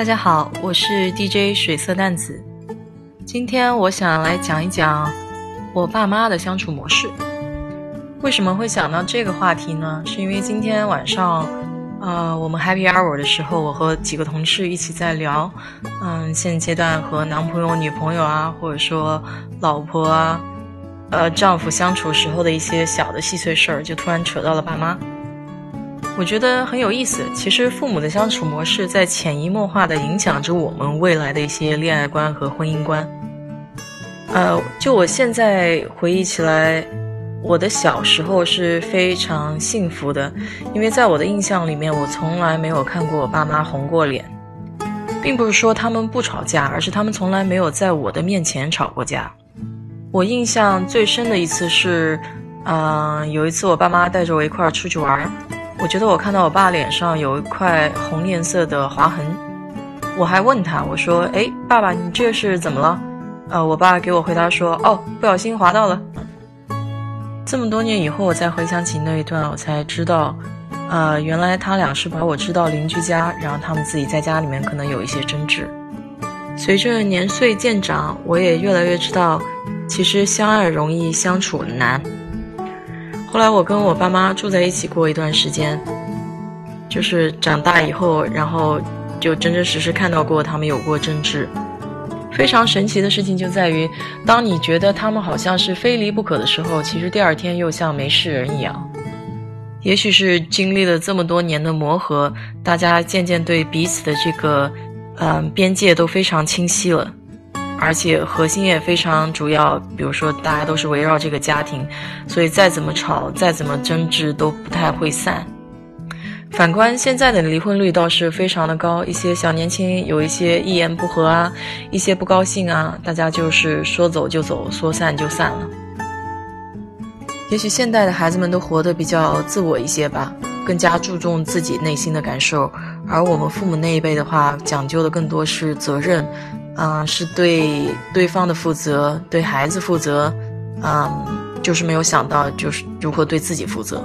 大家好，我是 DJ 水色淡子。今天我想来讲一讲我爸妈的相处模式。为什么会想到这个话题呢？是因为今天晚上，呃，我们 Happy Hour 的时候，我和几个同事一起在聊，嗯，现阶段和男朋友、女朋友啊，或者说老婆啊，呃，丈夫相处时候的一些小的细碎事儿，就突然扯到了爸妈。我觉得很有意思。其实父母的相处模式在潜移默化地影响着我们未来的一些恋爱观和婚姻观。呃，就我现在回忆起来，我的小时候是非常幸福的，因为在我的印象里面，我从来没有看过我爸妈红过脸，并不是说他们不吵架，而是他们从来没有在我的面前吵过架。我印象最深的一次是，嗯，有一次我爸妈带着我一块儿出去玩。我觉得我看到我爸脸上有一块红颜色的划痕，我还问他，我说：“哎，爸爸，你这是怎么了？”呃，我爸给我回答说：“哦，不小心划到了。”这么多年以后，我再回想起那一段，我才知道，呃，原来他俩是把我支到邻居家，然后他们自己在家里面可能有一些争执。随着年岁渐长，我也越来越知道，其实相爱容易相处难。后来我跟我爸妈住在一起过一段时间，就是长大以后，然后就真真实实看到过他们有过争执。非常神奇的事情就在于，当你觉得他们好像是非离不可的时候，其实第二天又像没事人一样。也许是经历了这么多年的磨合，大家渐渐对彼此的这个，嗯，边界都非常清晰了。而且核心也非常主要，比如说大家都是围绕这个家庭，所以再怎么吵，再怎么争执都不太会散。反观现在的离婚率倒是非常的高，一些小年轻有一些一言不合啊，一些不高兴啊，大家就是说走就走，说散就散了。也许现代的孩子们都活得比较自我一些吧，更加注重自己内心的感受，而我们父母那一辈的话，讲究的更多是责任。嗯，是对对方的负责，对孩子负责，嗯，就是没有想到，就是如何对自己负责。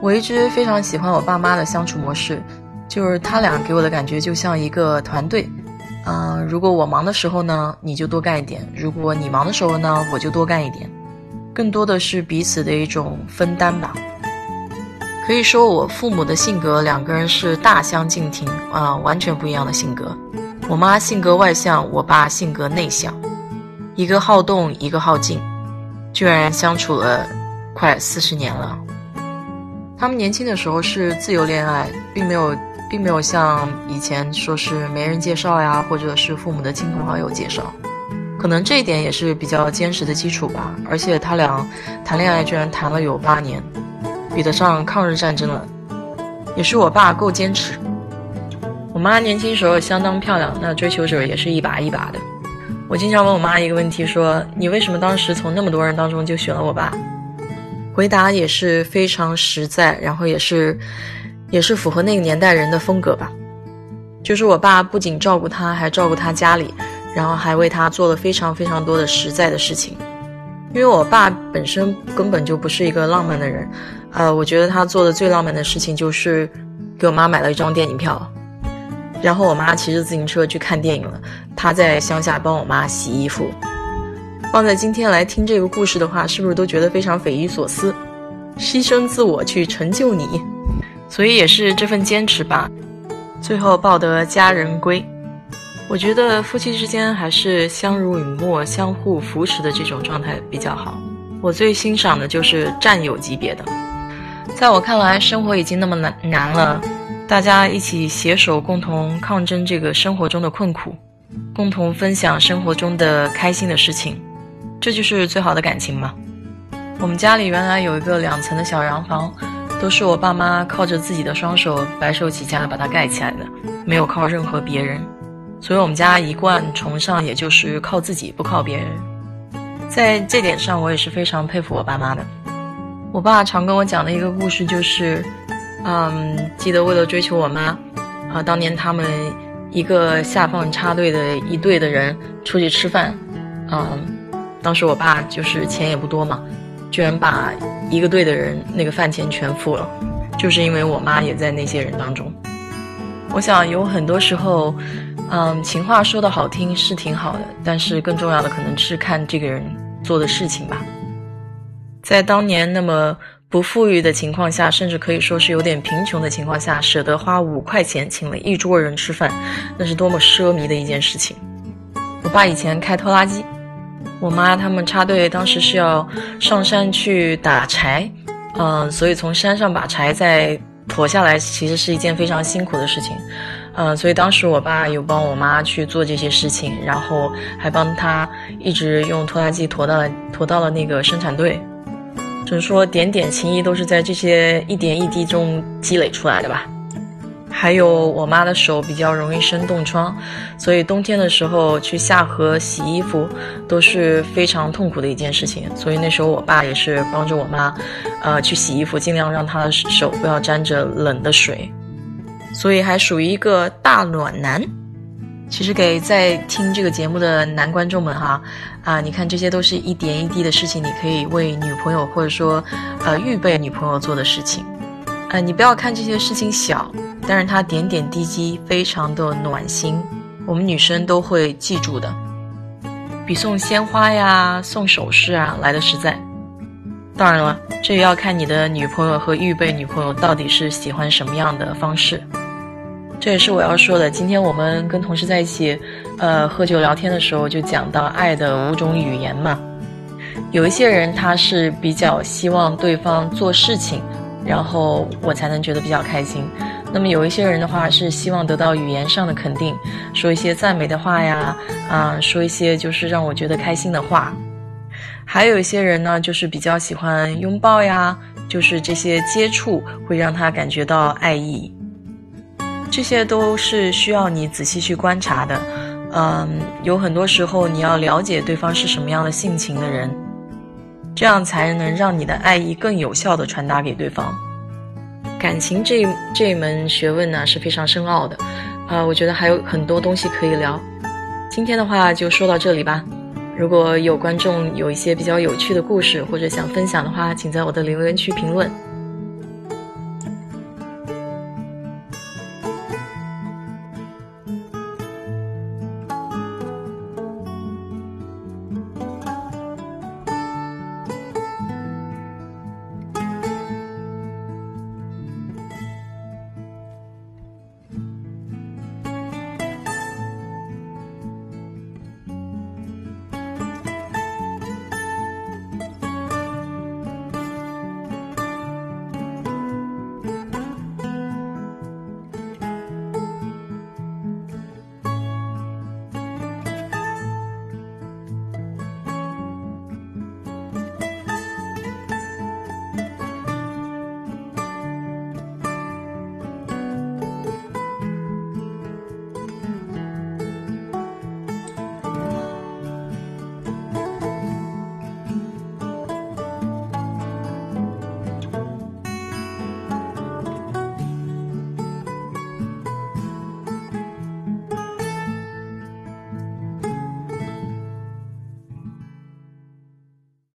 我一直非常喜欢我爸妈的相处模式，就是他俩给我的感觉就像一个团队。嗯，如果我忙的时候呢，你就多干一点；如果你忙的时候呢，我就多干一点。更多的是彼此的一种分担吧。可以说，我父母的性格两个人是大相径庭啊，完全不一样的性格。我妈性格外向，我爸性格内向，一个好动，一个好静，居然相处了快四十年了。他们年轻的时候是自由恋爱，并没有，并没有像以前说是媒人介绍呀，或者是父母的亲朋好友介绍，可能这一点也是比较坚实的基础吧。而且他俩谈恋爱居然谈了有八年，比得上抗日战争了，也是我爸够坚持。我妈年轻时候相当漂亮，那追求者也是一把一把的。我经常问我妈一个问题，说你为什么当时从那么多人当中就选了我爸？回答也是非常实在，然后也是，也是符合那个年代人的风格吧。就是我爸不仅照顾他，还照顾他家里，然后还为他做了非常非常多的实在的事情。因为我爸本身根本就不是一个浪漫的人，呃，我觉得他做的最浪漫的事情就是给我妈买了一张电影票。然后我妈骑着自行车去看电影了，他在乡下帮我妈洗衣服。放在今天来听这个故事的话，是不是都觉得非常匪夷所思？牺牲自我去成就你，所以也是这份坚持吧，最后抱得佳人归。我觉得夫妻之间还是相濡以沫、相互扶持的这种状态比较好。我最欣赏的就是战友级别的。在我看来，生活已经那么难难了。大家一起携手，共同抗争这个生活中的困苦，共同分享生活中的开心的事情，这就是最好的感情嘛。我们家里原来有一个两层的小洋房，都是我爸妈靠着自己的双手白手起家把它盖起来的，没有靠任何别人。所以我们家一贯崇尚，也就是靠自己，不靠别人。在这点上，我也是非常佩服我爸妈的。我爸常跟我讲的一个故事就是。嗯，记得为了追求我妈，啊，当年他们一个下放插队的一队的人出去吃饭，嗯，当时我爸就是钱也不多嘛，居然把一个队的人那个饭钱全付了，就是因为我妈也在那些人当中。我想有很多时候，嗯，情话说的好听是挺好的，但是更重要的可能是看这个人做的事情吧。在当年那么不富裕的情况下，甚至可以说是有点贫穷的情况下，舍得花五块钱请了一桌人吃饭，那是多么奢靡的一件事情。我爸以前开拖拉机，我妈他们插队当时是要上山去打柴，嗯，所以从山上把柴再驮下来，其实是一件非常辛苦的事情，嗯，所以当时我爸有帮我妈去做这些事情，然后还帮他一直用拖拉机驮到了驮到了那个生产队，只能说点点情谊都是在这些一点一滴中积累出来的吧。还有我妈的手比较容易生冻疮，所以冬天的时候去下河洗衣服都是非常痛苦的一件事情。所以那时候我爸也是帮着我妈，呃，去洗衣服，尽量让她的手不要沾着冷的水。所以还属于一个大暖男。其实给在听这个节目的男观众们哈，啊，你看这些都是一点一滴的事情，你可以为女朋友或者说，呃，预备女朋友做的事情。呃，你不要看这些事情小。但是它点点滴滴非常的暖心，我们女生都会记住的，比送鲜花呀、送首饰啊来的实在。当然了，这也要看你的女朋友和预备女朋友到底是喜欢什么样的方式。这也是我要说的。今天我们跟同事在一起，呃，喝酒聊天的时候就讲到爱的五种语言嘛。有一些人他是比较希望对方做事情，然后我才能觉得比较开心。那么有一些人的话是希望得到语言上的肯定，说一些赞美的话呀，啊，说一些就是让我觉得开心的话。还有一些人呢，就是比较喜欢拥抱呀，就是这些接触会让他感觉到爱意。这些都是需要你仔细去观察的，嗯，有很多时候你要了解对方是什么样的性情的人，这样才能让你的爱意更有效的传达给对方。感情这这门学问呢是非常深奥的，啊，我觉得还有很多东西可以聊。今天的话就说到这里吧。如果有观众有一些比较有趣的故事或者想分享的话，请在我的留言区评论。